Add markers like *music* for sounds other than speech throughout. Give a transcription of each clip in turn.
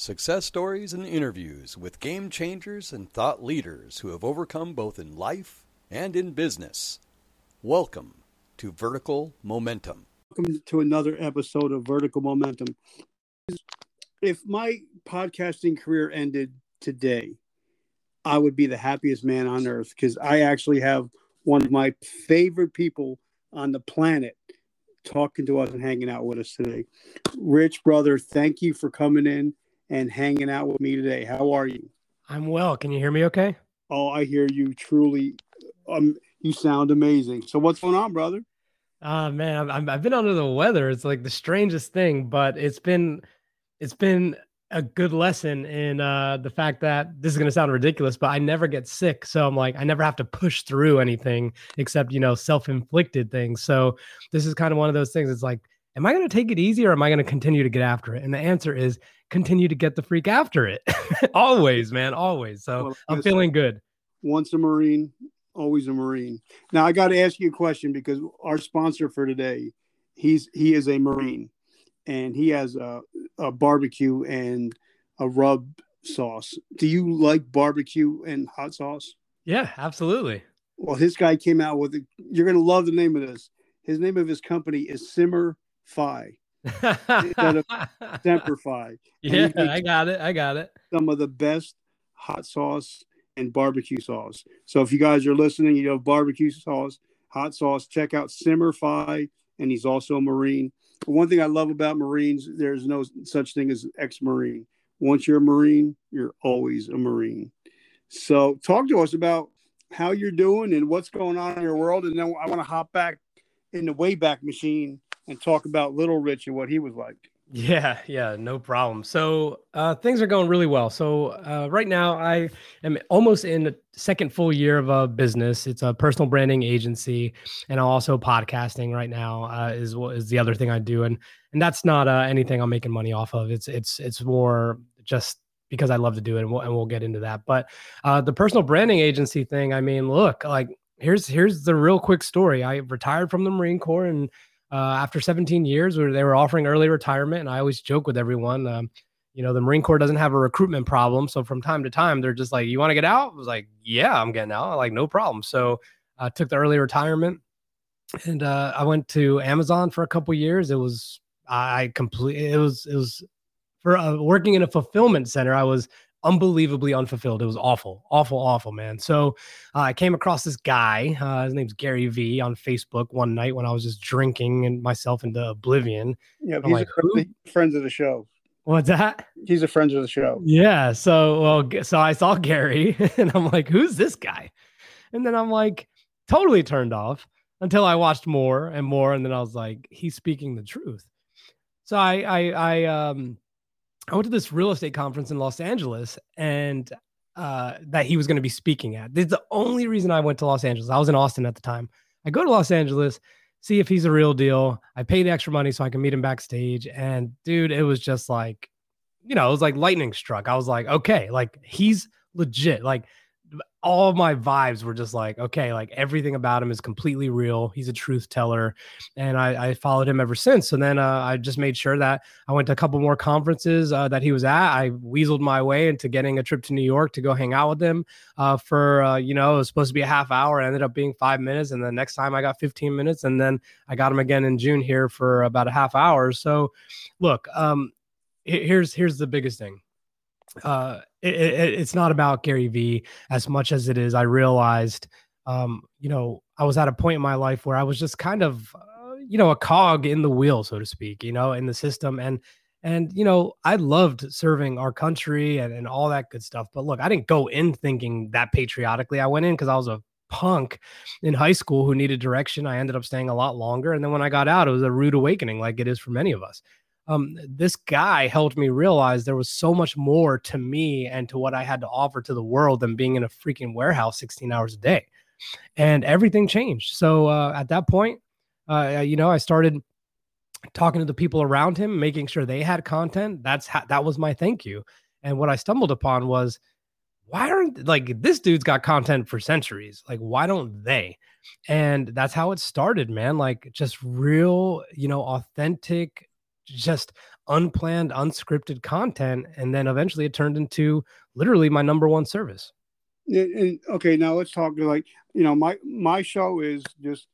Success stories and interviews with game changers and thought leaders who have overcome both in life and in business. Welcome to Vertical Momentum. Welcome to another episode of Vertical Momentum. If my podcasting career ended today, I would be the happiest man on earth because I actually have one of my favorite people on the planet talking to us and hanging out with us today. Rich, brother, thank you for coming in and hanging out with me today. How are you? I'm well. Can you hear me okay? Oh, I hear you truly. Um, you sound amazing. So, what's going on, brother? Uh man, i I've been under the weather. It's like the strangest thing, but it's been it's been a good lesson in uh, the fact that this is going to sound ridiculous, but I never get sick. So I'm like, I never have to push through anything except, you know, self inflicted things. So this is kind of one of those things. It's like, am I going to take it easy or am I going to continue to get after it? And the answer is continue to get the freak after it. *laughs* always, man, always. So well, I'm feeling good. Once a Marine, always a Marine. Now I got to ask you a question because our sponsor for today, he's he is a Marine and he has a, a barbecue and a rub sauce. Do you like barbecue and hot sauce? Yeah, absolutely. Well, his guy came out with it. You're going to love the name of this. His name of his company is Simmer Fi. Instead of *laughs* Semper Fi. Yeah, I got it. I got it. Some of the best hot sauce and barbecue sauce. So if you guys are listening, you know barbecue sauce, hot sauce, check out Simmer Fi. And he's also a Marine one thing I love about Marines, there's no such thing as ex-Marine. Once you're a Marine, you're always a Marine. So talk to us about how you're doing and what's going on in your world. And then I want to hop back in the Wayback Machine and talk about Little Rich and what he was like. Yeah, yeah, no problem. So uh, things are going really well. So uh, right now, I am almost in the second full year of a business. It's a personal branding agency, and also podcasting right now uh, is is the other thing I do, and and that's not uh, anything I'm making money off of. It's it's it's more just because I love to do it, and we'll, and we'll get into that. But uh, the personal branding agency thing, I mean, look, like here's here's the real quick story. I retired from the Marine Corps and uh, after 17 years where they were offering early retirement. And I always joke with everyone, um, you know, the Marine Corps doesn't have a recruitment problem. So from time to time, they're just like, you want to get out? I was like, yeah, I'm getting out. I'm like, no problem. So I took the early retirement and uh, I went to Amazon for a couple years. It was, I complete, it was, it was for uh, working in a fulfillment center. I was unbelievably unfulfilled. It was awful, awful, awful, man. So uh, I came across this guy. Uh, his name's Gary Vee on Facebook one night when I was just drinking and myself into oblivion. Yeah, he's like, a friends of the show. What's that? He's a friend of the show. Yeah. So well, so I saw Gary *laughs* and I'm like, who's this guy? And then I'm like, totally turned off until I watched more and more, and then I was like, he's speaking the truth. So I I I um I went to this real estate conference in Los Angeles and uh, that he was going to be speaking at. This is the only reason I went to Los Angeles. I was in Austin at the time. I go to Los Angeles, see if he's a real deal. I paid extra money so I can meet him backstage. And dude, it was just like, you know, it was like lightning struck. I was like, okay, like he's legit. Like all my vibes were just like, okay, like everything about him is completely real. He's a truth teller. And I, I followed him ever since. And then uh, I just made sure that I went to a couple more conferences uh, that he was at. I weaseled my way into getting a trip to New York to go hang out with him uh, for, uh, you know, it was supposed to be a half hour. It ended up being five minutes. And the next time I got 15 minutes. And then I got him again in June here for about a half hour. So look, um, here's here's the biggest thing uh, it, it, it's not about Gary Vee as much as it is. I realized, um, you know, I was at a point in my life where I was just kind of, uh, you know, a cog in the wheel, so to speak, you know, in the system. And, and, you know, I loved serving our country and, and all that good stuff. But look, I didn't go in thinking that patriotically. I went in because I was a punk in high school who needed direction. I ended up staying a lot longer. And then when I got out, it was a rude awakening, like it is for many of us um, this guy helped me realize there was so much more to me and to what I had to offer to the world than being in a freaking warehouse 16 hours a day. And everything changed. So uh, at that point, uh, you know, I started talking to the people around him, making sure they had content. That's how, that was my thank you. And what I stumbled upon was, why aren't like this dude's got content for centuries? Like, why don't they? And that's how it started, man. Like, just real, you know, authentic just unplanned, unscripted content. And then eventually it turned into literally my number one service. And, okay, now let's talk like, you know, my, my show is just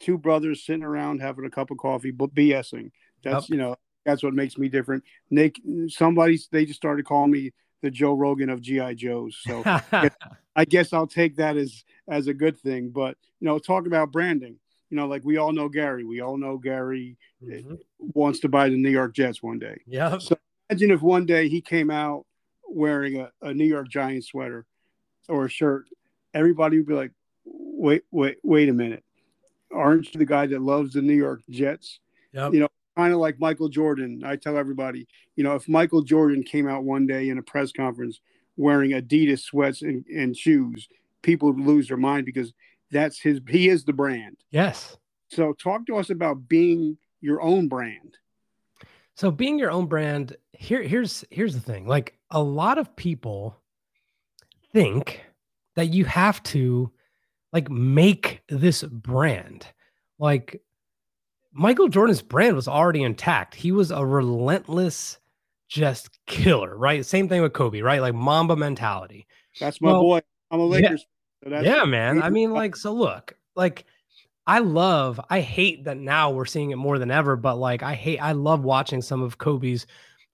two brothers sitting around having a cup of coffee, but BSing. That's, yep. you know, that's what makes me different. Nick, somebody, they just started calling me the Joe Rogan of GI Joes. So *laughs* I guess I'll take that as as a good thing. But you know, talk about branding. You know, like we all know Gary. We all know Gary mm-hmm. wants to buy the New York Jets one day. Yeah. So imagine if one day he came out wearing a, a New York Giants sweater or a shirt. Everybody would be like, "Wait, wait, wait a minute! Aren't you the guy that loves the New York Jets?" Yep. You know, kind of like Michael Jordan. I tell everybody, you know, if Michael Jordan came out one day in a press conference wearing Adidas sweats and, and shoes, people would lose their mind because that's his, he is the brand. Yes. So talk to us about being your own brand. So being your own brand, here, here's, here's the thing. Like a lot of people think that you have to like make this brand. Like Michael Jordan's brand was already intact. He was a relentless, just killer, right? Same thing with Kobe, right? Like Mamba mentality. That's my well, boy. I'm a Lakers. Yeah, so yeah man. I mean, like, so look, like, I love, I hate that now we're seeing it more than ever, but like, I hate, I love watching some of Kobe's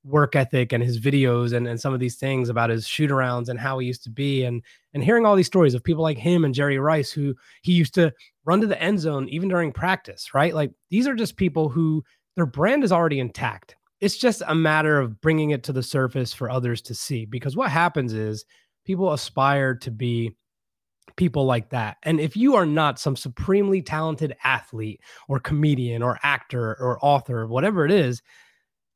work ethic and his videos and, and some of these things about his shoot arounds and how he used to be and and hearing all these stories of people like him and Jerry Rice who he used to run to the end zone even during practice, right? Like these are just people who their brand is already intact. It's just a matter of bringing it to the surface for others to see because what happens is people aspire to be people like that. And if you are not some supremely talented athlete or comedian or actor or author, whatever it is,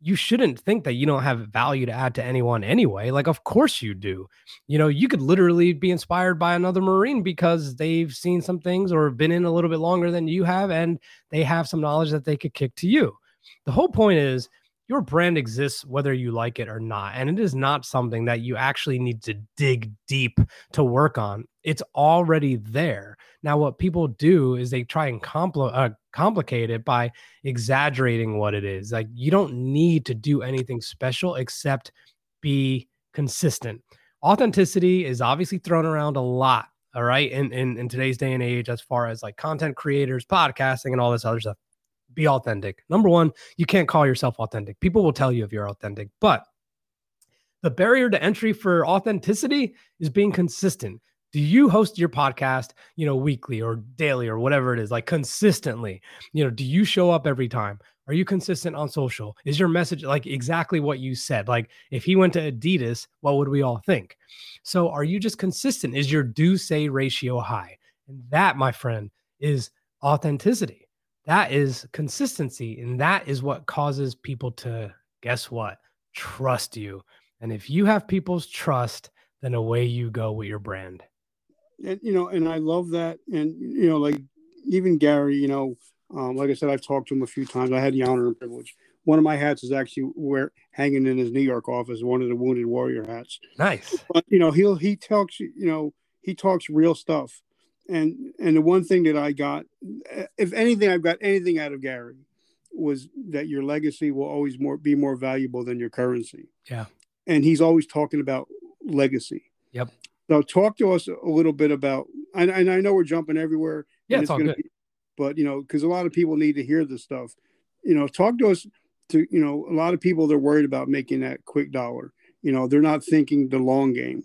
you shouldn't think that you don't have value to add to anyone anyway. Like, of course you do. You know, you could literally be inspired by another Marine because they've seen some things or been in a little bit longer than you have, and they have some knowledge that they could kick to you. The whole point is your brand exists whether you like it or not. And it is not something that you actually need to dig deep to work on. It's already there. Now, what people do is they try and compl- uh, complicate it by exaggerating what it is. Like, you don't need to do anything special except be consistent. Authenticity is obviously thrown around a lot. All right. In, in, in today's day and age, as far as like content creators, podcasting, and all this other stuff, be authentic. Number one, you can't call yourself authentic. People will tell you if you're authentic, but the barrier to entry for authenticity is being consistent. Do you host your podcast you know weekly or daily or whatever it is like consistently? You know do you show up every time? Are you consistent on social? Is your message like exactly what you said? Like if he went to adidas what would we all think? So are you just consistent? Is your do say ratio high? And that my friend is authenticity that is consistency and that is what causes people to guess what trust you and if you have people's trust then away you go with your brand and you know, and I love that. And you know, like even Gary, you know, um, like I said, I've talked to him a few times. I had the honor and privilege. One of my hats is actually where hanging in his New York office, one of the Wounded Warrior hats. Nice. But you know, he'll he talks, you know, he talks real stuff. And and the one thing that I got, if anything, I've got anything out of Gary, was that your legacy will always more be more valuable than your currency. Yeah. And he's always talking about legacy. Yep. So talk to us a little bit about, and, and I know we're jumping everywhere. Yeah, it's, it's all good. Be, but you know, because a lot of people need to hear this stuff. You know, talk to us. To you know, a lot of people they're worried about making that quick dollar. You know, they're not thinking the long game.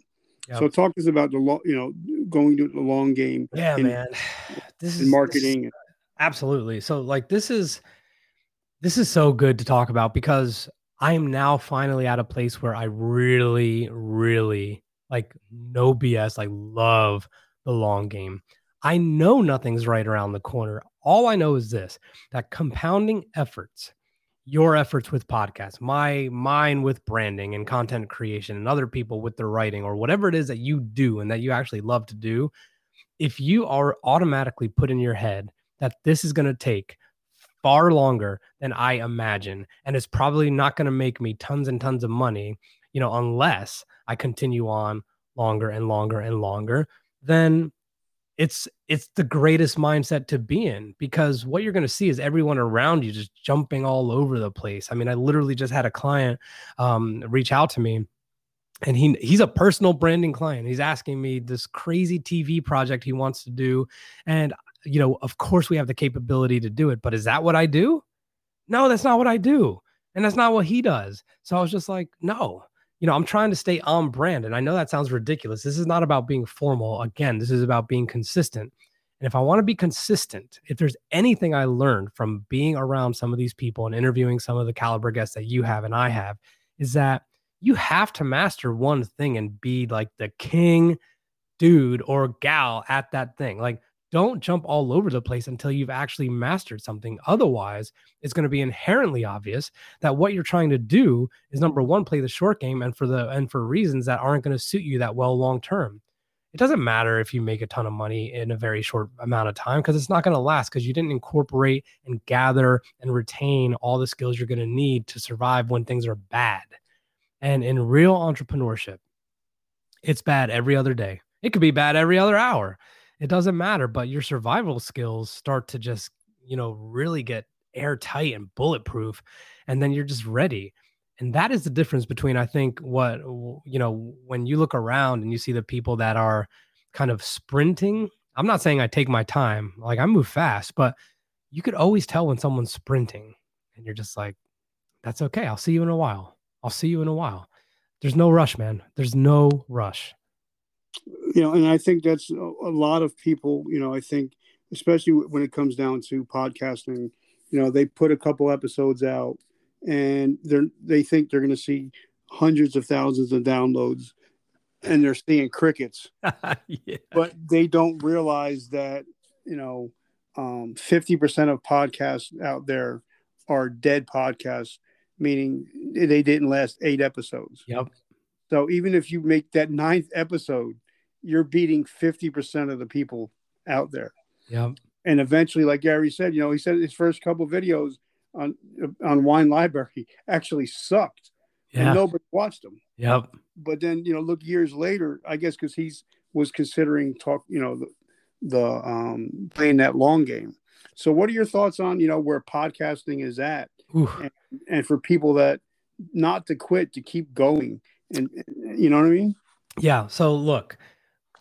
Yep. So talk to us about the long, you know, going to the long game. Yeah, in, man. *sighs* This is marketing. This, absolutely. So like this is this is so good to talk about because I am now finally at a place where I really, really like no BS. I love the long game. I know nothing's right around the corner. All I know is this that compounding efforts, your efforts with podcasts, my mine with branding and content creation, and other people with their writing or whatever it is that you do and that you actually love to do, if you are automatically put in your head that this is going to take far longer than I imagine, and it's probably not going to make me tons and tons of money, you know, unless I continue on longer and longer and longer, then it's it's the greatest mindset to be in because what you're going to see is everyone around you just jumping all over the place. I mean, I literally just had a client um, reach out to me and he he's a personal branding client. He's asking me this crazy TV project he wants to do and you know, of course we have the capability to do it, but is that what I do? No, that's not what I do. And that's not what he does. So I was just like, no you know, I'm trying to stay on brand. And I know that sounds ridiculous. This is not about being formal. Again, this is about being consistent. And if I want to be consistent, if there's anything I learned from being around some of these people and interviewing some of the caliber guests that you have and I have, is that you have to master one thing and be like the king dude or gal at that thing. Like, don't jump all over the place until you've actually mastered something. Otherwise, it's going to be inherently obvious that what you're trying to do is number one, play the short game and for the and for reasons that aren't going to suit you that well long term. It doesn't matter if you make a ton of money in a very short amount of time because it's not going to last because you didn't incorporate and gather and retain all the skills you're going to need to survive when things are bad. And in real entrepreneurship, it's bad every other day. It could be bad every other hour it doesn't matter. But your survival skills start to just, you know, really get airtight and bulletproof. And then you're just ready. And that is the difference between, I think, what, you know, when you look around and you see the people that are kind of sprinting. I'm not saying I take my time, like I move fast, but you could always tell when someone's sprinting and you're just like, that's okay. I'll see you in a while. I'll see you in a while. There's no rush, man. There's no rush you know, and I think that's a lot of people, you know, I think, especially when it comes down to podcasting, you know, they put a couple episodes out and they're, they think they're going to see hundreds of thousands of downloads and they're seeing crickets, *laughs* yeah. but they don't realize that, you know, um, 50% of podcasts out there are dead podcasts, meaning they didn't last eight episodes. Yep. So even if you make that ninth episode you're beating 50% of the people out there. Yeah. And eventually, like Gary said, you know, he said his first couple videos on on Wine Library actually sucked. Yeah. And nobody watched them. Yep. But then, you know, look years later, I guess because he's was considering talk, you know, the, the um playing that long game. So what are your thoughts on, you know, where podcasting is at? And, and for people that not to quit, to keep going. And you know what I mean? Yeah. So look,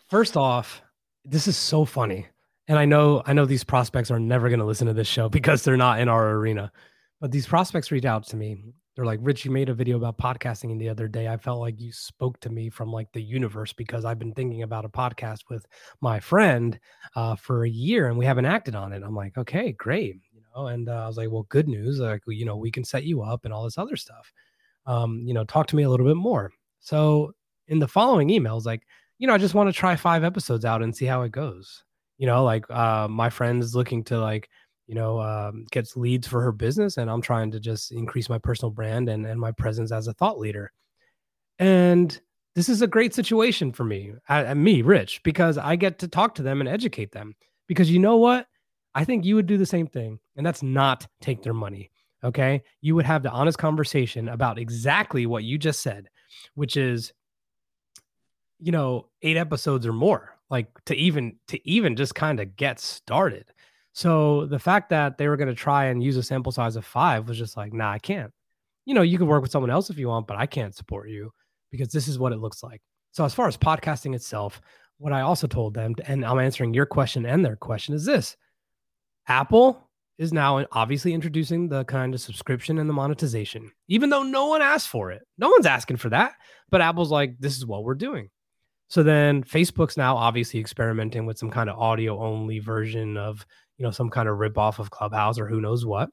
First off, this is so funny. And I know I know these prospects are never going to listen to this show *laughs* because they're not in our arena. But these prospects reach out to me. They're like, "Rich, you made a video about podcasting the other day. I felt like you spoke to me from like the universe because I've been thinking about a podcast with my friend uh, for a year and we haven't acted on it." I'm like, "Okay, great." You know, and uh, I was like, "Well, good news. Like, you know, we can set you up and all this other stuff. Um, you know, talk to me a little bit more." So in the following emails, like you know, I just want to try five episodes out and see how it goes. You know, like uh, my friend is looking to like, you know, um, gets leads for her business, and I'm trying to just increase my personal brand and and my presence as a thought leader. And this is a great situation for me, I, me, Rich, because I get to talk to them and educate them. Because you know what? I think you would do the same thing, and that's not take their money. Okay. You would have the honest conversation about exactly what you just said, which is you know, eight episodes or more, like to even to even just kind of get started. So the fact that they were going to try and use a sample size of five was just like, nah, I can't. You know, you can work with someone else if you want, but I can't support you because this is what it looks like. So as far as podcasting itself, what I also told them, and I'm answering your question and their question, is this: Apple is now obviously introducing the kind of subscription and the monetization, even though no one asked for it. No one's asking for that, but Apple's like, this is what we're doing. So then Facebook's now obviously experimenting with some kind of audio only version of, you know, some kind of rip off of Clubhouse or who knows what.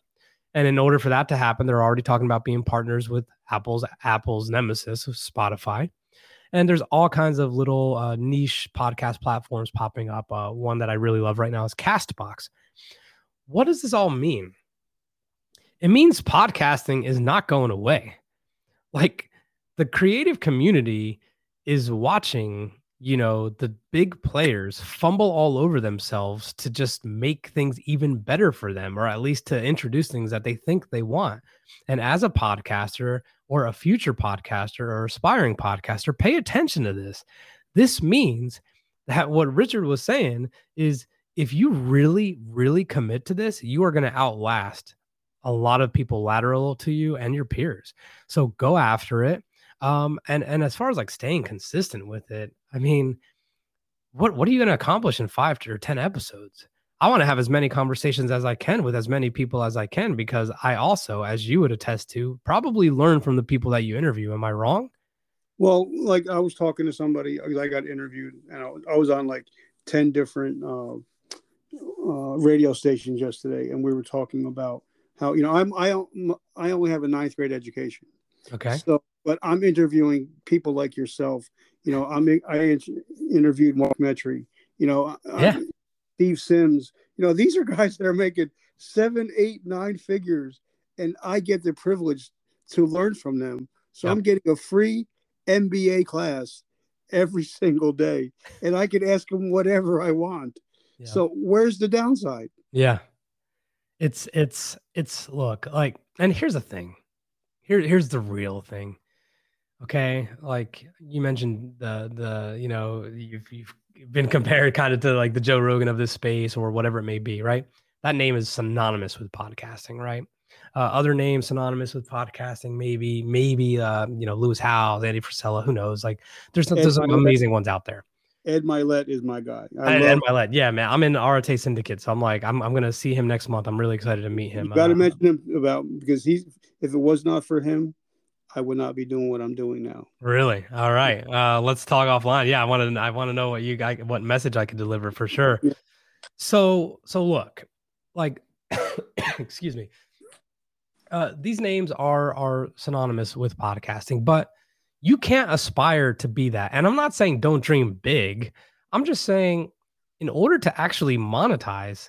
And in order for that to happen, they're already talking about being partners with Apple's Apple's nemesis, Spotify. And there's all kinds of little uh, niche podcast platforms popping up. Uh, one that I really love right now is Castbox. What does this all mean? It means podcasting is not going away. Like the creative community is watching you know the big players fumble all over themselves to just make things even better for them or at least to introduce things that they think they want and as a podcaster or a future podcaster or aspiring podcaster pay attention to this this means that what Richard was saying is if you really, really commit to this, you are going to outlast a lot of people lateral to you and your peers. So go after it. Um, and and as far as like staying consistent with it, I mean, what what are you going to accomplish in five or ten episodes? I want to have as many conversations as I can with as many people as I can because I also, as you would attest to, probably learn from the people that you interview. Am I wrong? Well, like I was talking to somebody, I got interviewed, and I was on like ten different uh, uh, radio stations yesterday, and we were talking about how you know I'm I I only have a ninth grade education. Okay. So, but I'm interviewing people like yourself. You know, I'm I interviewed Mark Metry. You know, yeah. Steve Sims. You know, these are guys that are making seven, eight, nine figures, and I get the privilege to learn from them. So. I'm getting a free MBA class every *laughs* single day, and I can ask them whatever I want. Yeah. So where's the downside? Yeah. It's it's it's look like and here's the thing. Here here's the real thing. Okay? Like you mentioned the the you know, you've you've been compared kind of to like the Joe Rogan of this space or whatever it may be, right? That name is synonymous with podcasting, right? Uh, other names synonymous with podcasting, maybe, maybe, uh, you know, Lewis Howes, Andy Frisella, who knows? Like, there's there's some amazing ones out there. Ed Mylett is my guy. I Ed, Mylett, yeah, man. I'm in Arete Syndicate, so I'm like, I'm, I'm gonna see him next month. I'm really excited to meet him. You got to uh, mention him about because he's if it was not for him, I would not be doing what I'm doing now. Really? All right. Uh, let's talk offline. Yeah, I want to. I want to know what you guys, what message I could deliver for sure. So, so look, like, *coughs* excuse me. Uh, these names are are synonymous with podcasting, but you can't aspire to be that. And I'm not saying don't dream big. I'm just saying in order to actually monetize,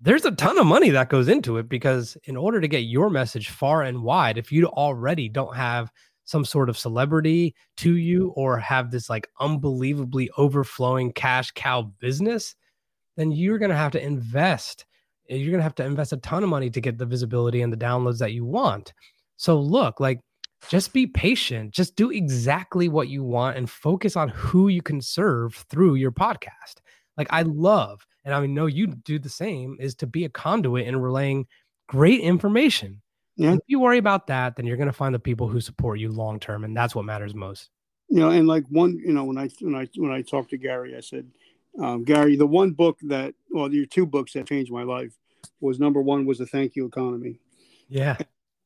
there's a ton of money that goes into it because in order to get your message far and wide, if you already don't have some sort of celebrity to you or have this like unbelievably overflowing cash cow business, then you're going to have to invest. You're going to have to invest a ton of money to get the visibility and the downloads that you want. So look, like just be patient. Just do exactly what you want and focus on who you can serve through your podcast. Like I love, and I know you do the same, is to be a conduit in relaying great information. Yeah. If you worry about that, then you're going to find the people who support you long term, and that's what matters most. You know, and like one, you know, when I when I when I talked to Gary, I said, um, Gary, the one book that, well, your two books that changed my life was number one was the Thank You Economy. Yeah.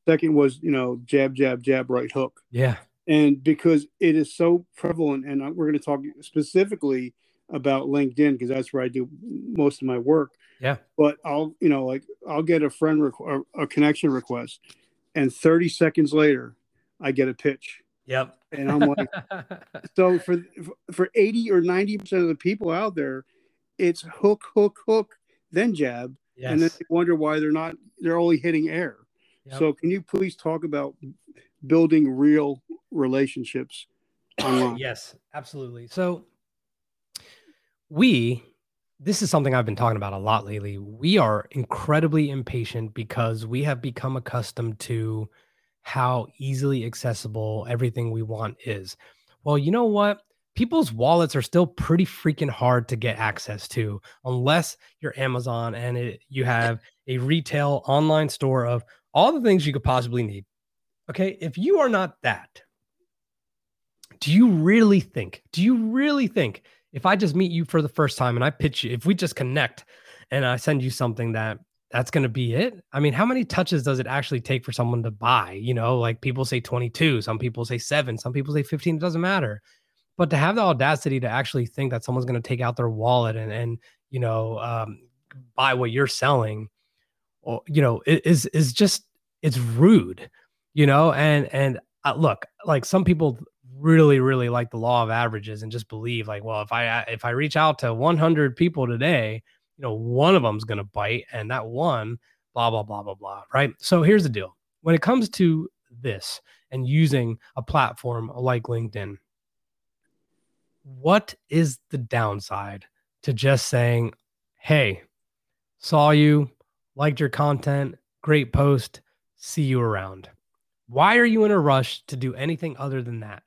Second was, you know, jab, jab, jab, right hook. Yeah. And because it is so prevalent, and we're going to talk specifically about LinkedIn because that's where I do most of my work. Yeah. But I'll, you know, like I'll get a friend requ- a connection request, and 30 seconds later, I get a pitch. Yep. And I'm like, *laughs* so for for 80 or 90 percent of the people out there, it's hook, hook, hook, then jab, yes. and then they wonder why they're not. They're only hitting air. Yep. So, can you please talk about building real relationships *clears throat* online? yes, absolutely. So, we, this is something I've been talking about a lot lately. We are incredibly impatient because we have become accustomed to how easily accessible everything we want is. Well, you know what? People's wallets are still pretty freaking hard to get access to unless you're Amazon and it, you have a retail online store of all the things you could possibly need. Okay. If you are not that, do you really think, do you really think if I just meet you for the first time and I pitch you, if we just connect and I send you something that that's going to be it? I mean, how many touches does it actually take for someone to buy? You know, like people say 22, some people say seven, some people say 15, it doesn't matter. But to have the audacity to actually think that someone's going to take out their wallet and, and you know, um, buy what you're selling, or, you know, is, is just it's rude, you know, and and uh, look, like some people really really like the law of averages and just believe like, well, if I if I reach out to 100 people today, you know, one of them's to bite and that one blah blah blah blah blah, right? So here's the deal. When it comes to this and using a platform like LinkedIn, what is the downside to just saying, "Hey, saw you, liked your content, great post, see you around. Why are you in a rush to do anything other than that?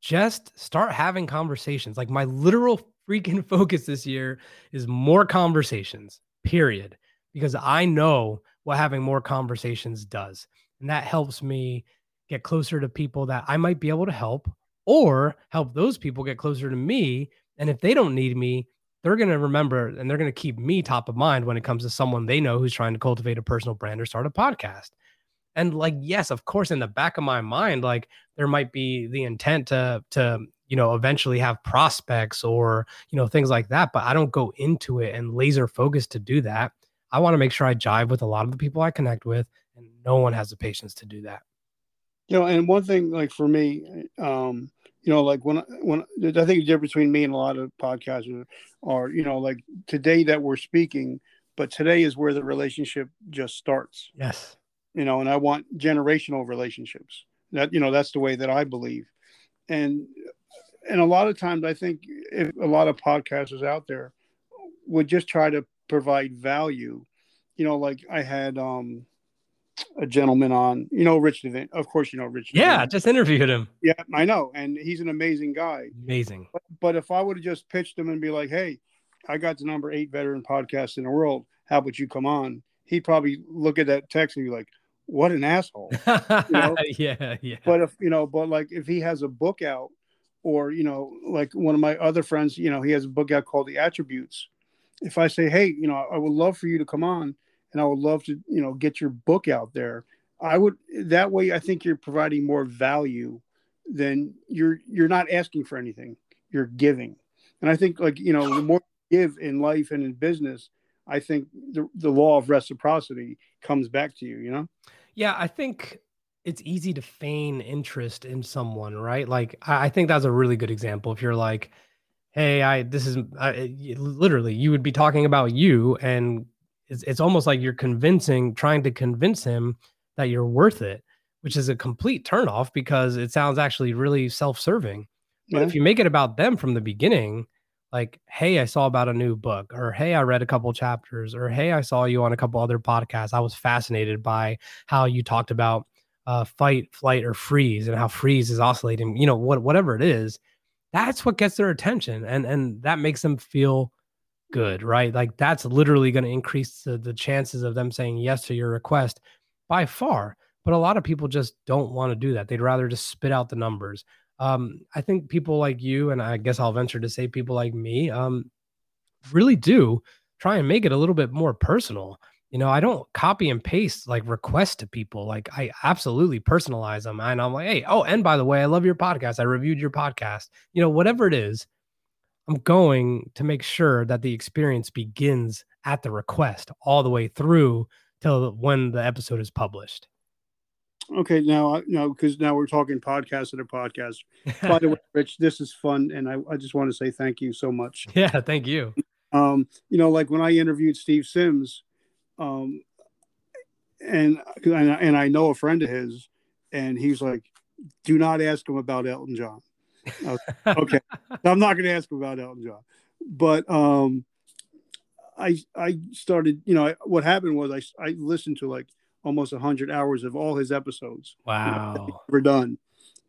Just start having conversations. Like my literal freaking *laughs* focus this year is more conversations, period. Because I know what having more conversations does. And that helps me get closer to people that I might be able to help or help those people get closer to me. And if they don't need me, they're going to remember and they're going to keep me top of mind when it comes to someone they know who's trying to cultivate a personal brand or start a podcast. And like, yes, of course, in the back of my mind, like there might be the intent to, to, you know, eventually have prospects or, you know, things like that. But I don't go into it and laser focus to do that. I want to make sure I jive with a lot of the people I connect with, and no one has the patience to do that. You know, and one thing like for me, um, you know, like when when I think the difference between me and a lot of podcasters are, you know, like today that we're speaking, but today is where the relationship just starts. Yes. You know, and I want generational relationships. That you know, that's the way that I believe. And and a lot of times I think if a lot of podcasters out there would just try to provide value, you know, like I had um a gentleman on, you know, Rich Diviney. Of course, you know Rich. Yeah, just interviewed him. Yeah, I know, and he's an amazing guy. Amazing. But, but if I would have just pitched him and be like, "Hey, I got the number eight veteran podcast in the world. How about you come on?" He'd probably look at that text and be like, "What an asshole." *laughs* You know? *laughs* yeah, yeah. But if you know, but like if he has a book out, or you know, like one of my other friends, you know, he has a book out called The Attributes. If I say, "Hey, you know, I would love for you to come on," and I would love to, you know, get your book out there. I would that way. I think you're providing more value than you're you're not asking for anything. You're giving, and I think like you know the more you give in life and in business, I think the the law of reciprocity comes back to you. You know. Yeah, I think it's easy to feign interest in someone, right? Like I, think that's a really good example. If you're like, "Hey, I this is I, literally," you would be talking about you and it's, it's almost like you're convincing, trying to convince him that you're worth it, which is a complete turnoff because it sounds actually really self-serving. But Yeah. if you make it about them from the beginning, like, hey, I saw about a new book, or hey, I read a couple chapters, or hey, I saw you on a couple other podcasts. I was fascinated by how you talked about uh, fight, flight, or freeze, and how freeze is oscillating. You know, what whatever it is, that's what gets their attention, and and that makes them feel good, right? Like that's literally going to increase the, the chances of them saying yes to your request by far. But a lot of people just don't want to do that. They'd rather just spit out the numbers. Um, I think people like you, and I guess I'll venture to say people like me, um, really do try and make it a little bit more personal. You know, I don't copy and paste like requests to people. Like I absolutely personalize them. And I'm like, hey, oh, and by the way, I love your podcast. I reviewed your podcast. You know, whatever it is, I'm going to make sure that the experience begins at the request all the way through till when the episode is published. Okay, now I no, because now we're talking podcast and a podcast. By the way, *laughs* Rich, this is fun, and I, I just want to say thank you so much. yeah, thank you. Um, you know, like when I interviewed Steve Sims, um, and and I, and I know a friend of his, and he's like, "Do not ask him about Elton John." Okay, I'm not going to ask about Elton John, but um, I I started. You know, I, what happened was I I listened to like almost hundred hours of all his episodes. Wow. ever done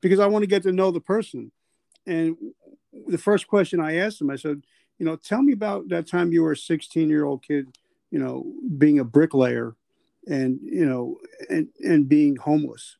because I want to get to know the person. And the first question I asked him, I said, you know, tell me about that time you were a 16 year old kid, you know, being a bricklayer and, you know, and, and being homeless.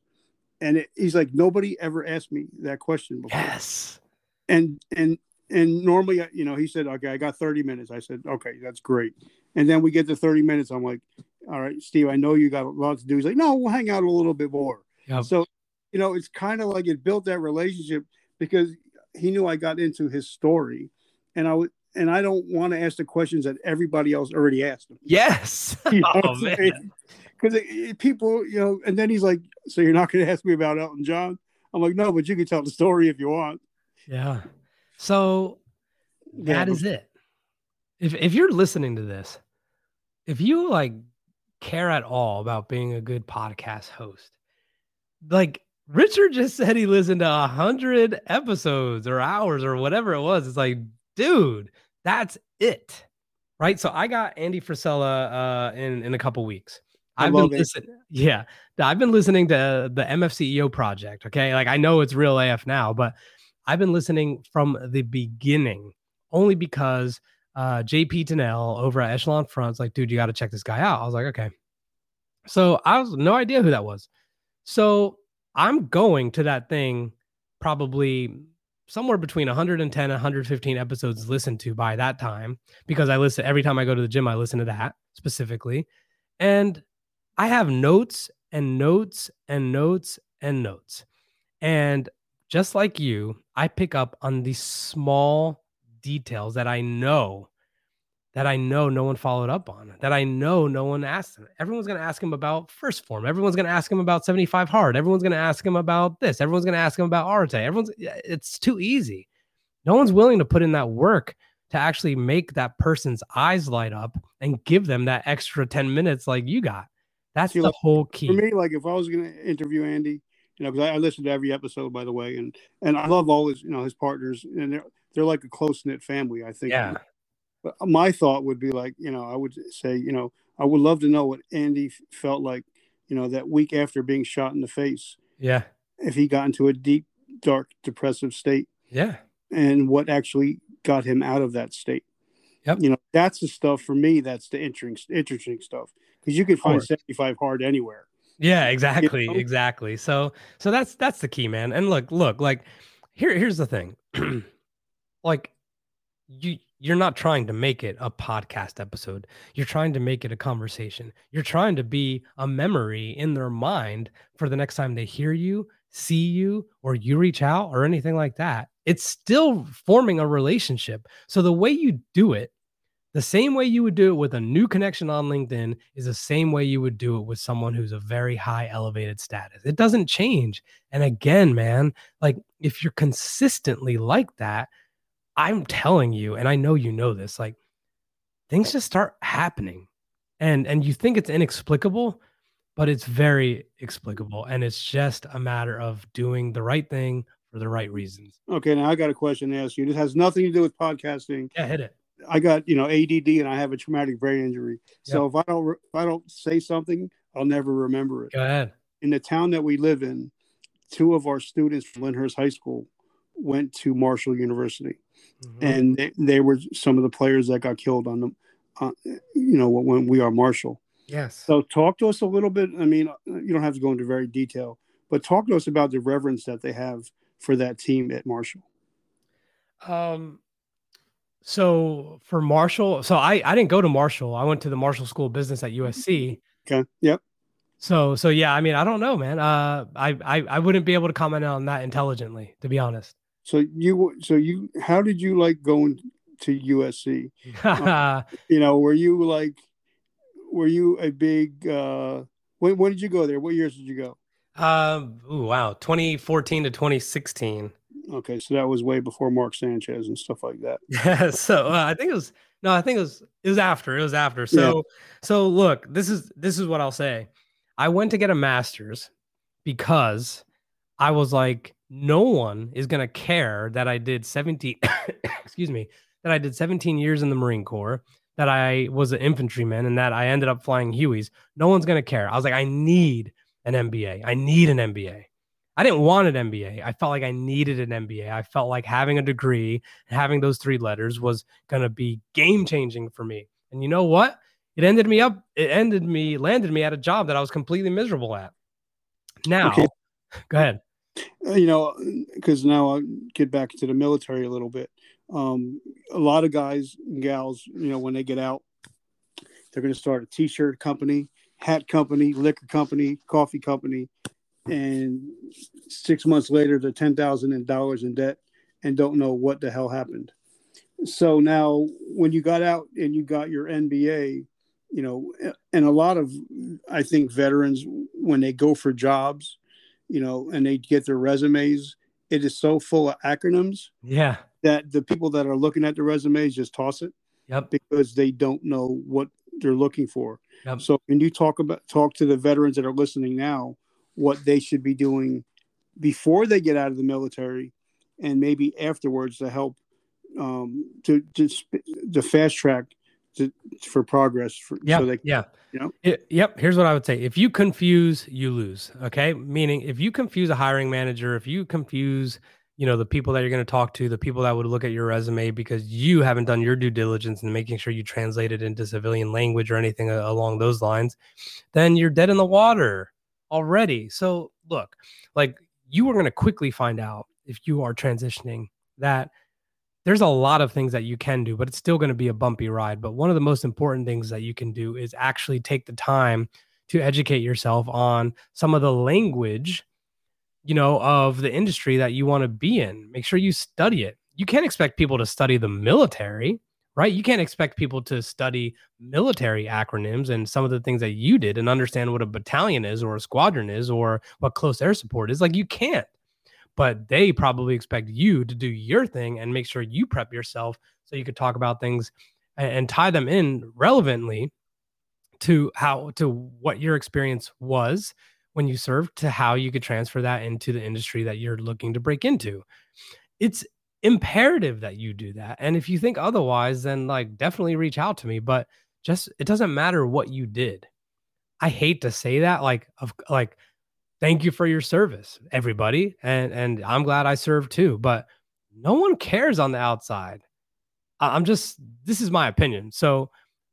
And it, he's like, nobody ever asked me that question before. Yes. And, and, and normally, you know, he said, okay, I got 30 minutes. I said, okay, that's great. And then we get to 30 minutes. I'm like, all right, Steve, I know you got a lot to do. He's like, no, we'll hang out a little bit more. Yep. So, you know, it's kind of like it built that relationship because he knew I got into his story, and I would, and I don't want to ask the questions that everybody else already asked him. Yes. *laughs* You know oh, man. Because people, you know, and then he's like, "So you're not going to ask me about Elton John?" I'm like, "No, but you can tell the story if you want." Yeah. So that Yeah, is it. If if you're listening to this, if you like care at all about being a good podcast host, like Richard just said he listened to a hundred episodes or hours or whatever it was. It's like, dude, that's it. Right. So I got Andy Frisella uh in, in a couple weeks. I've been listening. Yeah. I've been listening to the MFCEO project. Okay. Like I know it's real AF now, but I've been listening from the beginning only because uh, JP Dinnell over at Echelon Front's like, dude, you got to check this guy out. I was like, okay. So I was no idea who that was. So I'm going to that thing probably somewhere between 110 and 115 episodes listened to by that time because I listen every time I go to the gym, I listen to that specifically. And I have notes and notes and notes and notes. And just like you, I pick up on these small details that I know that I know no one followed up on, that I know no one asked him. Everyone's going to ask him about 1st Phorm. Everyone's going to ask him about 75 hard. Everyone's going to ask him about this. Everyone's going to ask him about Arete. Everyone's, it's too easy. No one's willing to put in that work to actually make that person's eyes light up and give them that extra 10 minutes like you got. That's See, the like, whole key. For me, like if I was going to interview Andy, you know, because I, I listen to every episode, by the way, and and I love all his, you know, his partners, and they're they're like a close knit family. I think. Yeah. But uh, my thought would be like, you know, I would say, you know, I would love to know what Andy felt like, you know, that week after being shot in the face. Yeah. If he got into a deep, dark, depressive state. Yeah. And what actually got him out of that state. Yep. You know, that's the stuff for me. That's the interesting, interesting stuff because you can find 75 hard anywhere. Yeah, exactly, you know? exactly. So, so that's that's the key, man. And look, look, like here, here's the thing. *clears throat* like you you're not trying to make it a podcast episode. You're trying to make it a conversation. You're trying to be a memory in their mind for the next time they hear you, see you, or you reach out or anything like that. It's still forming a relationship. So the way you do it, the same way you would do it with a new connection on LinkedIn is the same way you would do it with someone who's a very high elevated status. It doesn't change. And again, man, like if you're consistently like that, I'm telling you, and I know you know this, like things just start happening. And and you think it's inexplicable, but it's very explicable. And it's just a matter of doing the right thing for the right reasons. Okay, now I got a question to ask you. This has nothing to do with podcasting. Yeah, hit it. I got you know ADD and I have a traumatic brain injury. So if I don't if I don't say something, I'll never remember it. Go ahead. In the town that we live in, two of our students from Lyndhurst High School went to Marshall University mm-hmm. and they, they, were some of the players that got killed on them. Uh, you know when we are Marshall. Yes. So talk to us a little bit. I mean, you don't have to go into very detail, but talk to us about the reverence that they have for that team at Marshall. Um. So for Marshall, so I I didn't go to Marshall. I went to the Marshall School of Business at USC. Okay. Yep. So so yeah, I mean, I don't know, man. Uh, I I I wouldn't be able to comment on that intelligently, to be honest. So you, so you, how did you like going to USC? uh, *laughs* you know, were you like, were you a big? uh When when did you go there? What years did you go? Um. Ooh, wow. 2014 to 2016. Okay, so that was way before Mark Sanchez and stuff like that. *laughs* Yeah. So uh, I think it was no, I think it was it was after. It was after. So yeah. so look, this is this is what I'll say. I went to get a master's because I was like, no one is going to care that I did 17, *coughs* excuse me, that I did 17 years in the Marine Corps, that I was an infantryman, and that I ended up flying Hueys. No one's going to care. I was like, I need an MBA. I need an MBA. I didn't want an MBA. I felt like I needed an MBA. I felt like having a degree and having those three letters was going to be game changing for me. And you know what? It ended me up, it ended me, landed me at a job that I was completely miserable at. Now, okay. go ahead. Uh, you know, because now I'll get back to the military a little bit. Um, a lot of guys and gals, you know, when they get out, they're going to start a t-shirt company, hat company, liquor company, coffee company, and six months later, they're ten thousand dollars in debt and don't know what the hell happened. So now, when you got out and you got your MBA, you know, and a lot of, I think veterans when they go for jobs, you know, and they get their resumes, it is so full of acronyms. Yeah. That the people that are looking at the resumes just toss it. Yep. Because they don't know what they're looking for. Yep. So can you talk about talk to the veterans that are listening now what they should be doing before they get out of the military and maybe afterwards to help um, to to to fast track to, for progress for yeah so they yeah. You know it, yep here's what i would say. If you confuse you lose okay? Meaning if you confuse a hiring manager if you confuse you know the people that you're going to talk to the people that would look at your resume because you haven't done your due diligence and making sure you translate it into civilian language or anything along those lines then you're dead in the water already so look like you are going to quickly find out if you are transitioning that there's a lot of things that you can do but it's still going to be a bumpy ride but one of the most important things that you can do is actually take the time to educate yourself on some of the language you know, of the industry that you want to be in. Make sure you study it. You can't expect people to study the military, right? You can't expect people to study military acronyms and some of the things that you did and understand what a battalion is or a squadron is or what close air support is. Like you can't. But they probably expect you to do your thing and make sure you prep yourself so you could talk about things and, and tie them in relevantly to how to what your experience was when you served to how you could transfer that into the industry that you're looking to break into. It's imperative that you do that. And if you think otherwise, then like definitely reach out to me. But just it doesn't matter what you did. I hate to say that, like of like, thank you for your service, everybody. And and I'm glad I served too. But no one cares on the outside. I'm just this is my opinion. So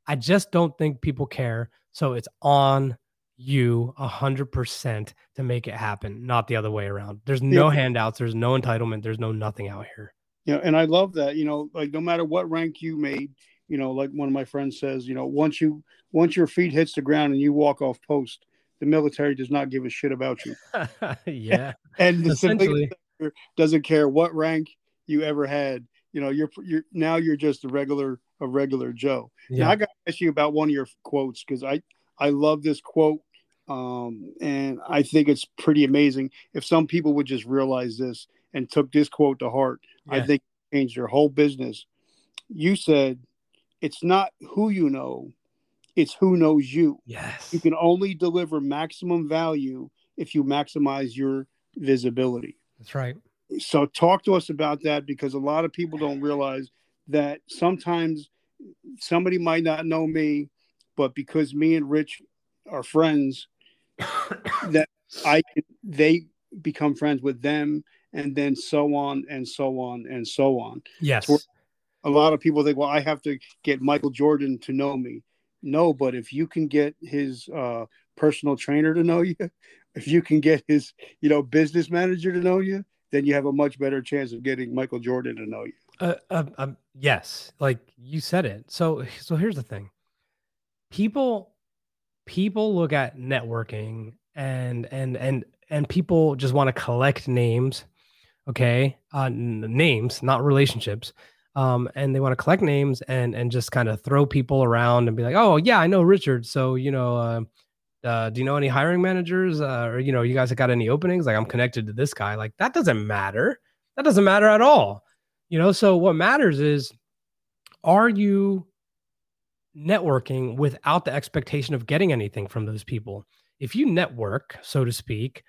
I just don't think people care. So it's on you a hundred percent to make it happen, not the other way around. There's no handouts, there's no entitlement, there's no nothing out here. Yeah, and I love that. You know, like no matter what rank you made, you know, like one of my friends says, you know, once you once your feet hits the ground and you walk off post, the military does not give a shit about you. *laughs* yeah, *laughs* and the civilian doesn't care what rank you ever had. You know, you're you're now you're just a regular a regular Joe. Yeah. Now I got to ask you about one of your quotes because I I love this quote um, and I think it's pretty amazing. If some people would just realize this and took this quote to heart, yeah. I think changed their whole business. You said, it's not who you know, it's who knows you. Yes. You can only deliver maximum value if you maximize your visibility. That's right. So talk to us about that because a lot of people don't realize that sometimes somebody might not know me, but because me and Rich are friends, *coughs* that I they become friends with them, and then so on and so on and so on. Yes. a lot of people think, well, I have to get Michael Jordan to know me. No, but if you can get his uh, personal trainer to know *laughs* you, if you can get his, you know, business manager to know you, then you have a much better chance of getting Michael Jordan to know you. Uh, uh, um, yes, like you said it. So, so here's the thing: people people look at networking and and and and people just want to collect names okay uh names not relationships um and they want to collect names and and just kind of throw people around and be like oh yeah i know richard so you know uh, uh, do you know any hiring managers uh, or you know you guys have got any openings? Like i'm connected to this guy. Like that doesn't matter. That doesn't matter at all you know? So what matters is are you networking without the expectation of getting anything from those people. If you network, so to speak,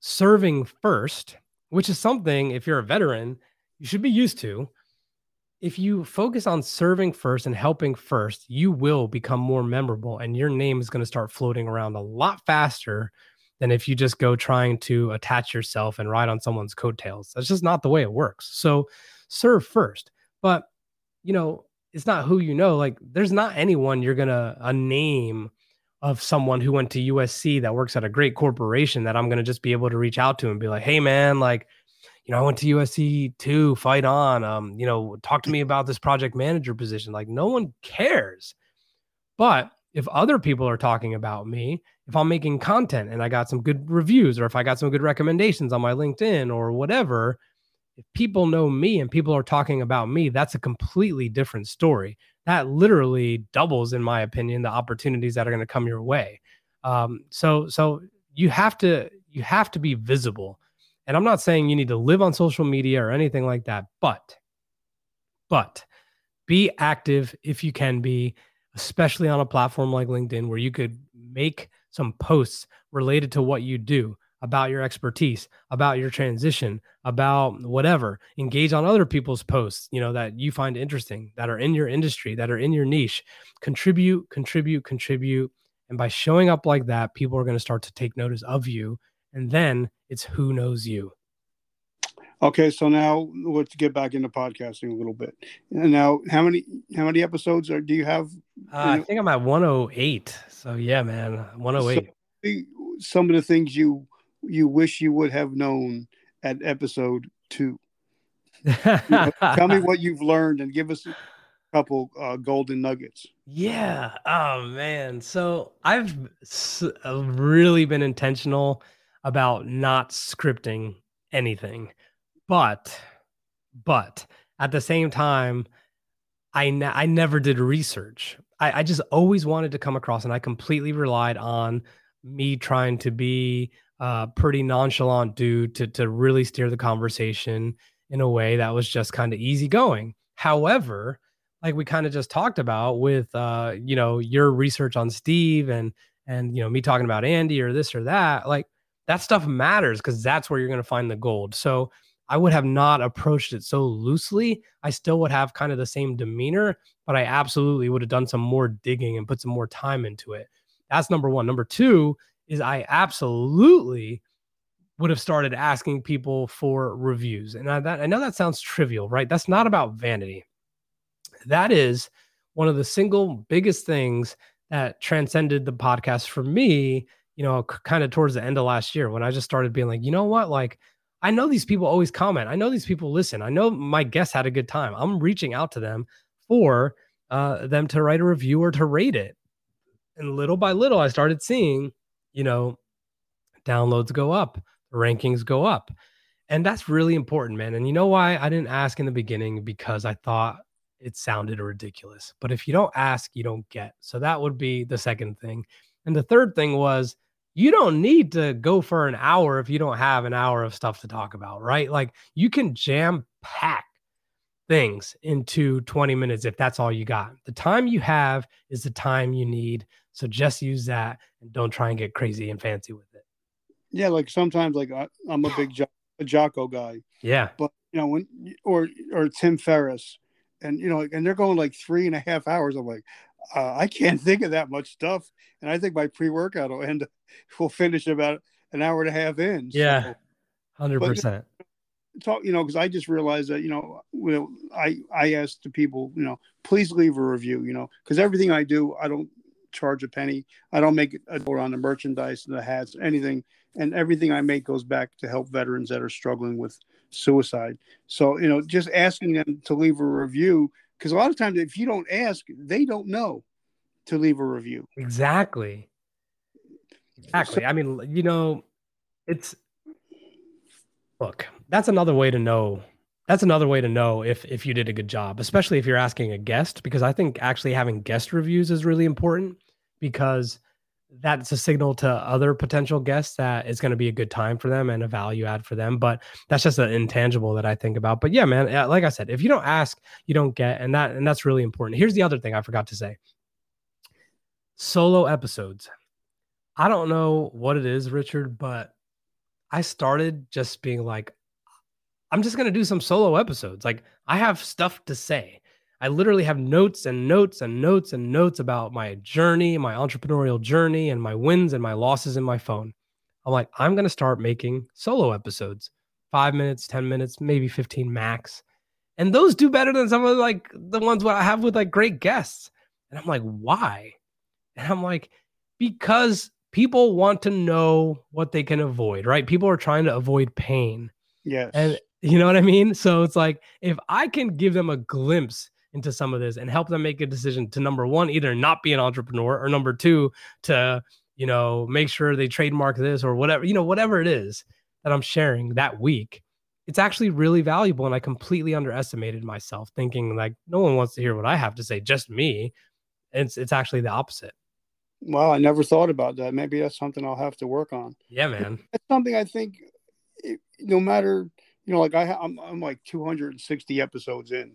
serving first, which is something, if you're a veteran, you should be used to. If you focus on serving first and helping first, you will become more memorable and your name is going to start floating around a lot faster than if you just go trying to attach yourself and ride on someone's coattails. That's just not the way it works. So serve first. But, you know, it's not who you know. Like there's not anyone you're gonna a name of someone who went to USC that works at a great corporation that I'm gonna just be able to reach out to and be like, hey man, like, you know, I went to USC too, fight on. Um, you know, talk to me about this project manager position. Like, no one cares. But if other people are talking about me, if I'm making content and I got some good reviews, or if I got some good recommendations on my LinkedIn or whatever, if people know me and people are talking about me, that's a completely different story. That literally doubles, in my opinion, the opportunities that are going to come your way. Um, so, so you have to you have to be visible. And I'm not saying you need to live on social media or anything like that, but but be active if you can be, especially on a platform like LinkedIn where you could make some posts related to what you do about your expertise, about your transition, about whatever. Engage on other people's posts, you know, that you find interesting, that are in your industry, that are in your niche. Contribute, contribute, contribute. And by showing up like that, people are going to start to take notice of you. And then it's who knows you. Okay, so now let's get back into podcasting a little bit. And now, how many how many episodes are do you have? Uh, I think I'm at 108. So yeah, man, 108. So, some of the things you you wish you would have known at episode two. you *laughs* know, tell me what you've learned and give us a couple uh, golden nuggets. Yeah. Oh man. So I've uh, really been intentional about not scripting anything but, but at the same time, I, ne- I never did research. I, I just always wanted to come across, and I completely relied on me trying to be a pretty nonchalant dude to to really steer the conversation in a way that was just kind of easygoing. However, like we kind of just talked about with uh, you know, your research on Steve and and you know, me talking about Andy or this or that, like that stuff matters because that's where you're going to find the gold. So I would have not approached it so loosely. I still would have kind of the same demeanor, but I absolutely would have done some more digging and put some more time into it. That's number one. Number two is I absolutely would have started asking people for reviews. And I, that, I know that sounds trivial, right? That's not about vanity. That is one of the single biggest things that transcended the podcast for me, you know, kind of towards the end of last year when I just started being like, you know what? Like, I know these people always comment. I know these people listen. I know my guests had a good time. I'm reaching out to them for uh, them to write a review or to rate it. And little by little, I started seeing, you know, downloads go up, rankings go up. And that's really important, man. And you know why I didn't ask in the beginning? Because I thought it sounded ridiculous. But if you don't ask, you don't get. So that would be the second thing. And the third thing was you don't need to go for an hour if you don't have an hour of stuff to talk about, right? Like you can jam pack things into 20 minutes if that's all you got. The time you have is the time you need. So just use that and don't try and get crazy and fancy with it. Yeah, like sometimes like I, am a big *sighs* jo- a Jocko guy. Yeah. But you know when or or Tim Ferriss and you know and they're going like three and a half hours. I'm like, uh, I can't *laughs* think of that much stuff, and I think my pre-workout will end. *laughs* Will finish about an hour and a half in. Yeah, hundred percent. Talk, you know, because I just realized that you know, well, I I asked the people, you know, please leave a review, you know, because everything I do, I don't charge a penny. I don't make a door on the merchandise and the hats, anything, and everything I make goes back to help veterans that are struggling with suicide. So you know, just asking them to leave a review because a lot of times if you don't ask they don't know to leave a review exactly exactly so, i mean you know it's look that's another way to know that's another way to know if if you did a good job especially if you're asking a guest because i think actually having guest reviews is really important because that's a signal to other potential guests that it's going to be a good time for them and a value add for them. But that's just an intangible that I think about. But yeah, man, like I said, if you don't ask, you don't get, and that and that's really important. Here's the other thing I forgot to say: solo episodes. I don't know what it is, Richard, but I started just being like, I'm just going to do some solo episodes. Like I have stuff to say. I literally have notes and notes and notes and notes about my journey, my entrepreneurial journey, and my wins and my losses in my phone. I'm like, I'm going to start making solo episodes five minutes, 10 minutes, maybe 15 max. And those do better than some of like the ones what I have with like great guests. And I'm like, why? And I'm like, because people want to know what they can avoid, right? People are trying to avoid pain. Yes. And you know what I mean? So it's like, if I can give them a glimpse into some of this and help them make a decision to number one, either not be an entrepreneur or number two, to, you know, make sure they trademark this or whatever, you know, whatever it is that I'm sharing that week. It's actually really valuable. And I completely underestimated myself thinking like no one wants to hear what I have to say, just me. It's it's actually the opposite. Well, I never thought about that. Maybe that's something I'll have to work on. Yeah, man. It's something I think, no matter you know, like I, I'm, I'm like 260 episodes in,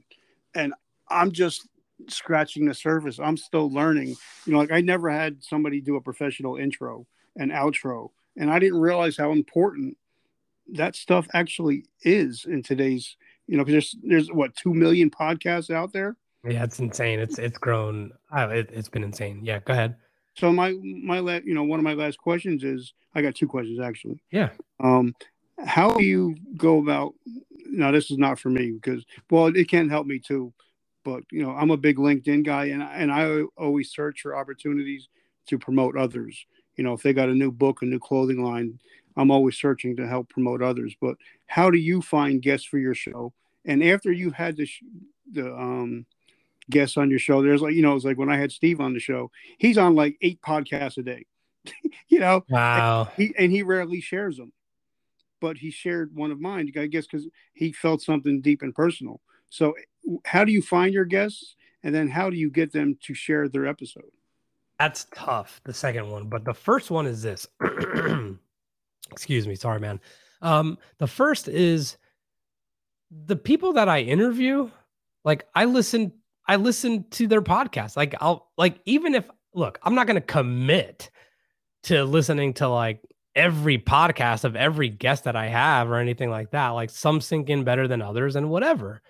and I'm just scratching the surface. I'm still learning. You know, like I never had somebody do a professional intro and outro, and I didn't realize how important that stuff actually is in today's. You know, because there's there's what two million podcasts out there. Yeah, it's insane. It's it's grown. Oh, it, has been insane. Yeah, go ahead. So my my la- you know one of my last questions is I got two questions actually. Yeah. Um, how do you go about now this is not for me because well it can't help me too but you know i'm a big linkedin guy and, and i always search for opportunities to promote others. You know if they got a new book a new clothing line i'm always searching to help promote others. But how do you find guests for your show? And after you've had the, sh- the um guests on your show there's like you know it's like when i had steve on the show he's on like eight podcasts a day *laughs* you know? Wow. and he, and he rarely shares them but he shared one of mine i guess because he felt something deep and personal. So how do you find your guests? And then how do you get them to share their episode? That's tough the second one but the first one is this. *clears throat* Excuse me sorry man. Um the first is the people that i interview like i listen i listen to their podcast. Like i'll like even if look i'm not going to commit to listening to like every podcast of every guest that i have or anything like that like some sink in better than others and whatever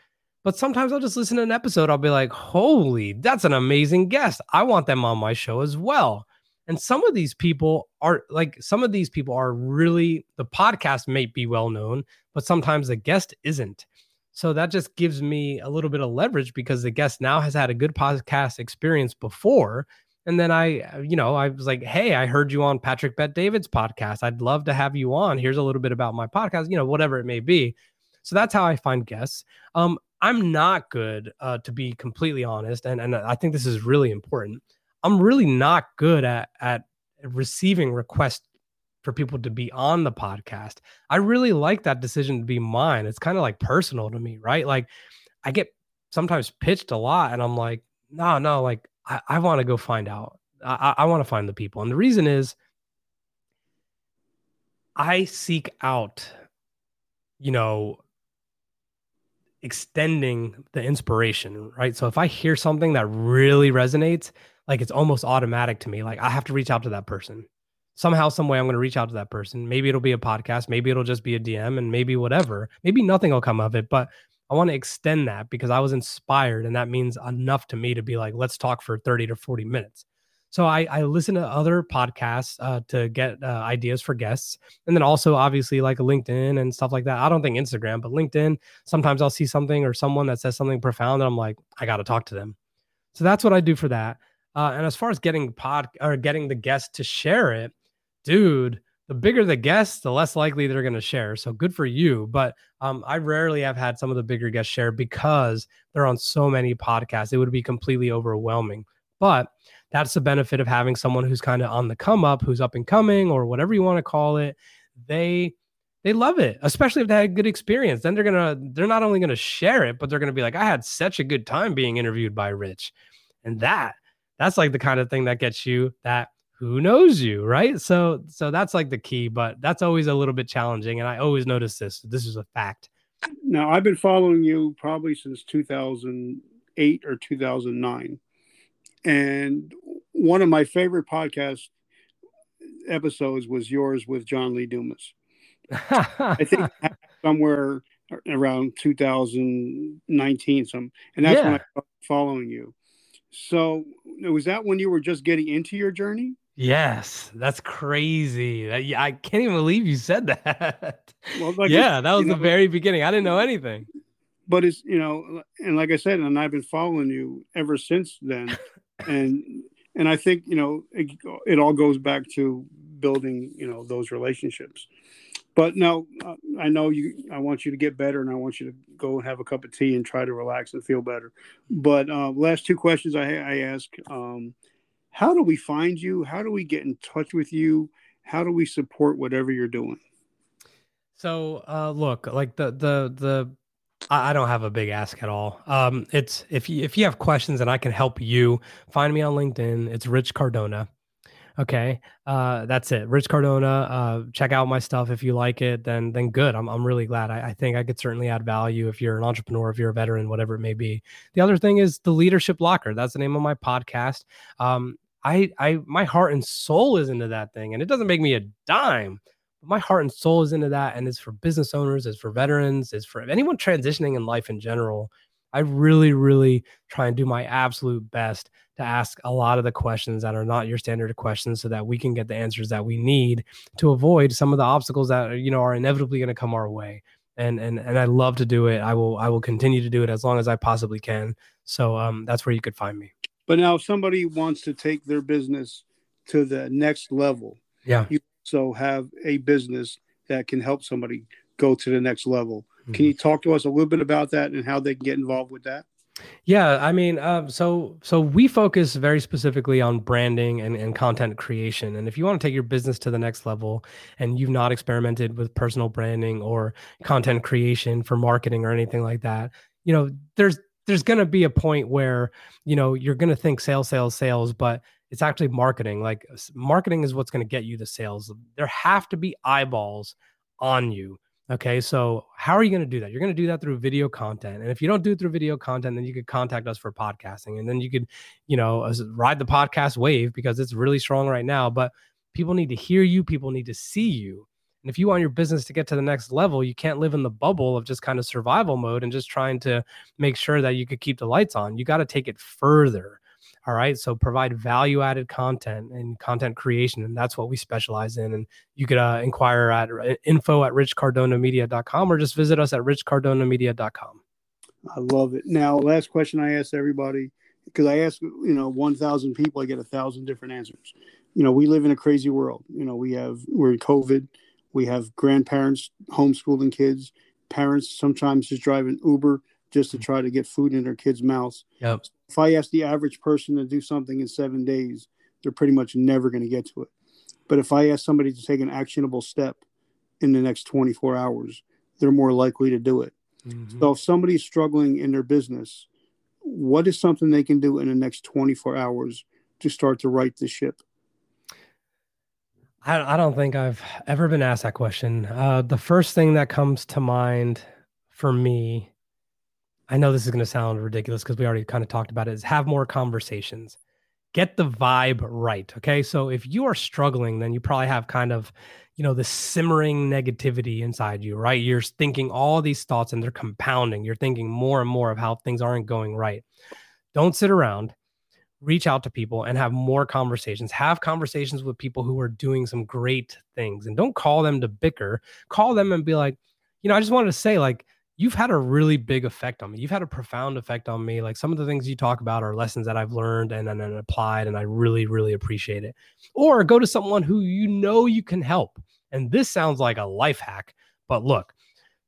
but sometimes I'll just listen to an episode. I'll be like, holy, that's an amazing guest. I want them on my show as well. And some of these people are like, some of these people are really, the podcast may be well known, but sometimes the guest isn't. So that just gives me a little bit of leverage because the guest now has had a good podcast experience before. And then I, you know, I was like, hey, I heard you on Patrick Bet David's podcast. I'd love to have you on. Here's a little bit about my podcast, you know, whatever it may be. So that's how I find guests. Um, I'm not good, uh, to be completely honest, and and I think this is really important. I'm really not good at at receiving requests for people to be on the podcast. I really like that decision to be mine. It's kind of like personal to me, right? Like I get sometimes pitched a lot, and I'm like, no, no, like I, I want to go find out. I, I want to find the people, and the reason is I seek out, you know, extending the inspiration, right? So if I hear something that really resonates, like it's almost automatic to me. Like I have to reach out to that person. Somehow, some way, I'm going to reach out to that person. Maybe it'll be a podcast. Maybe it'll just be a DM and maybe whatever. Maybe nothing will come of it, but I want to extend that because I was inspired. And that means enough to me to be like, let's talk for 30 to 40 minutes. So I, I listen to other podcasts uh, to get uh, ideas for guests, and then also obviously like LinkedIn and stuff like that. I don't think Instagram, but LinkedIn. Sometimes I'll see something or someone that says something profound, and I'm like, I got to talk to them. So that's what I do for that. Uh, and as far as getting pod or getting the guest to share it, dude, the bigger the guest, the less likely they're going to share. So good for you. But um, I rarely have had some of the bigger guests share because they're on so many podcasts. It would be completely overwhelming. But that's the benefit of having someone who's kind of on the come up, who's up and coming, or whatever you want to call it. They they love it, especially if they had a good experience. Then they're gonna they're not only gonna share it, but they're gonna be like, I had such a good time being interviewed by Rich, and that that's like the kind of thing that gets you that who knows you, right? So so that's like the key, but that's always a little bit challenging, and I always notice this. This is a fact. Now I've been following you probably since 2008 or 2009 and one of my favorite podcast episodes was yours with John Lee Dumas. *laughs* I think somewhere around 2019, some, and that's yeah. when I started following you. So was that when you were just getting into your journey? Yes, that's crazy. I can't even believe you said *laughs* that. Well, like yeah, that was the know, very beginning. I didn't know anything. But it's you know, and like I said, and I've been following you ever since then *laughs* and and I think you know it, it, all goes back to building you know those relationships. But now uh, I know you. I want you to get better, and I want you to go and have a cup of tea and try to relax and feel better. But uh, last two questions I, I ask: um, How do we find you? How do we get in touch with you? How do we support whatever you're doing? So, uh, look, like the the the I don't have a big ask at all. Um, it's if you if you have questions and I can help you, find me on LinkedIn. It's Rich Cardona. Okay, uh, that's it. Rich Cardona. Uh, check out my stuff if you like it. Then then good. I'm I'm really glad. I, I think I could certainly add value if you're an entrepreneur, if you're a veteran, whatever it may be. The other thing is the Leadership Locker. That's the name of my podcast. Um, I I my heart and soul is into that thing, and it doesn't make me a dime But my heart and soul is into that and it's for business owners it's for veterans it's for anyone transitioning in life in general i really really try and do my absolute best to ask a lot of the questions that are not your standard questions so that we can get the answers that we need to avoid some of the obstacles that you know are inevitably going to come our way and and and I love to do it. I will I will continue to do it as long as I possibly can. So um, that's where you could find me. But now, if somebody wants to take their business to the next level, Yeah. you also have a business that can help somebody go to the next level. Mm-hmm. Can you talk to us a little bit about that and how they can get involved with that? Yeah, I mean, um, so so we focus very specifically on branding and, and content creation. And if you want to take your business to the next level and you've not experimented with personal branding or content creation for marketing or anything like that, you know, there's there's going to be a point where you know you're going to think sales, sales, sales, but it's actually marketing. Like marketing is what's going to get you the sales. There have to be eyeballs on you. Okay, so how are you going to do that? You're going to do that through video content, and if you don't do it through video content, then you could contact us for podcasting, and then you could, you know, ride the podcast wave because it's really strong right now. But people need to hear you, people need to see you, and if you want your business to get to the next level, you can't live in the bubble of just kind of survival mode and just trying to make sure that you could keep the lights on. You got to take it further. All right. So provide value added content and content creation. And that's what we specialize in. And you could uh, inquire at info at richcardonamedia.com or just visit us at richcardonamedia.com. I love it. Now, last question I ask everybody because I ask, you know, 1,000 people, I get a thousand different answers. You know, we live in a crazy world. You know, we have, we're in COVID, we have grandparents homeschooling kids, parents sometimes just driving Uber just to try to get food in their kids' mouths. Yep. If I ask the average person to do something in seven days, they're pretty much never going to get to it. But if I ask somebody to take an actionable step in the next 24 hours, they're more likely to do it. Mhm. So if somebody's struggling in their business, what is something they can do in the next 24 hours to start to right the ship? I, I don't think I've ever been asked that question. Uh, the first thing that comes to mind for me, I know this is going to sound ridiculous because we already kind of talked about it, is have more conversations. Get the vibe right. Okay. So if you are struggling, then you probably have kind of, you know, the simmering negativity inside you, right? You're thinking all these thoughts and they're compounding. You're thinking more and more of how things aren't going right. Don't sit around reach out to people and have more conversations. Have conversations with people who are doing some great things and don't call them to bicker. Call them and be like, you know, I just wanted to say, like, you've had a really big effect on me. You've had a profound effect on me. Like some of the things you talk about are lessons that I've learned and, and, applied, and I really, really appreciate it. Or go to someone who you know you can help. And this sounds like a life hack, but look,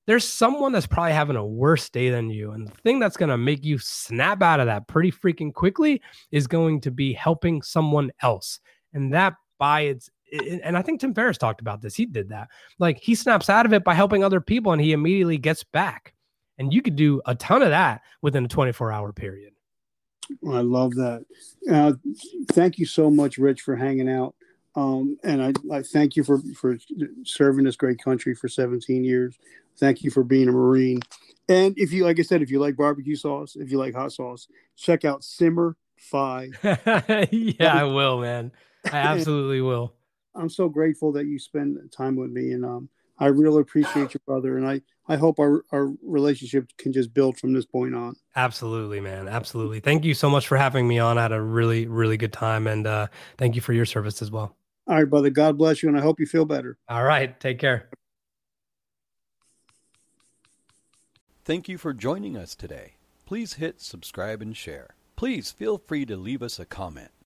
there's someone that's probably having a worse day than you. And the thing that's going to make you snap out of that pretty freaking quickly is going to be helping someone else. And that by its, and I think Tim Ferriss talked about this. He did that. Like he snaps out of it by helping other people and he immediately gets back. And you could do a ton of that within a 24 hour period. I love that. Uh, thank you so much, Rich, for hanging out. Um, and I, I thank you for, for serving this great country for 17 years. Thank you for being a Marine. And if you, like I said, if you like barbecue sauce, if you like hot sauce, check out Simmer Fi. *laughs* yeah, I will, man. I *laughs* absolutely will. I'm so grateful that you spend time with me, and um, I really appreciate your brother. And I, I hope our, our relationship can just build from this point on. Absolutely, man. Absolutely. Thank you so much for having me on. I had a really, really good time, and uh, thank you for your service as well. All right, brother. God bless you, and I hope you feel better. All right. Take care. Thank you for joining us today. Please hit subscribe and share. Please feel free to leave us a comment.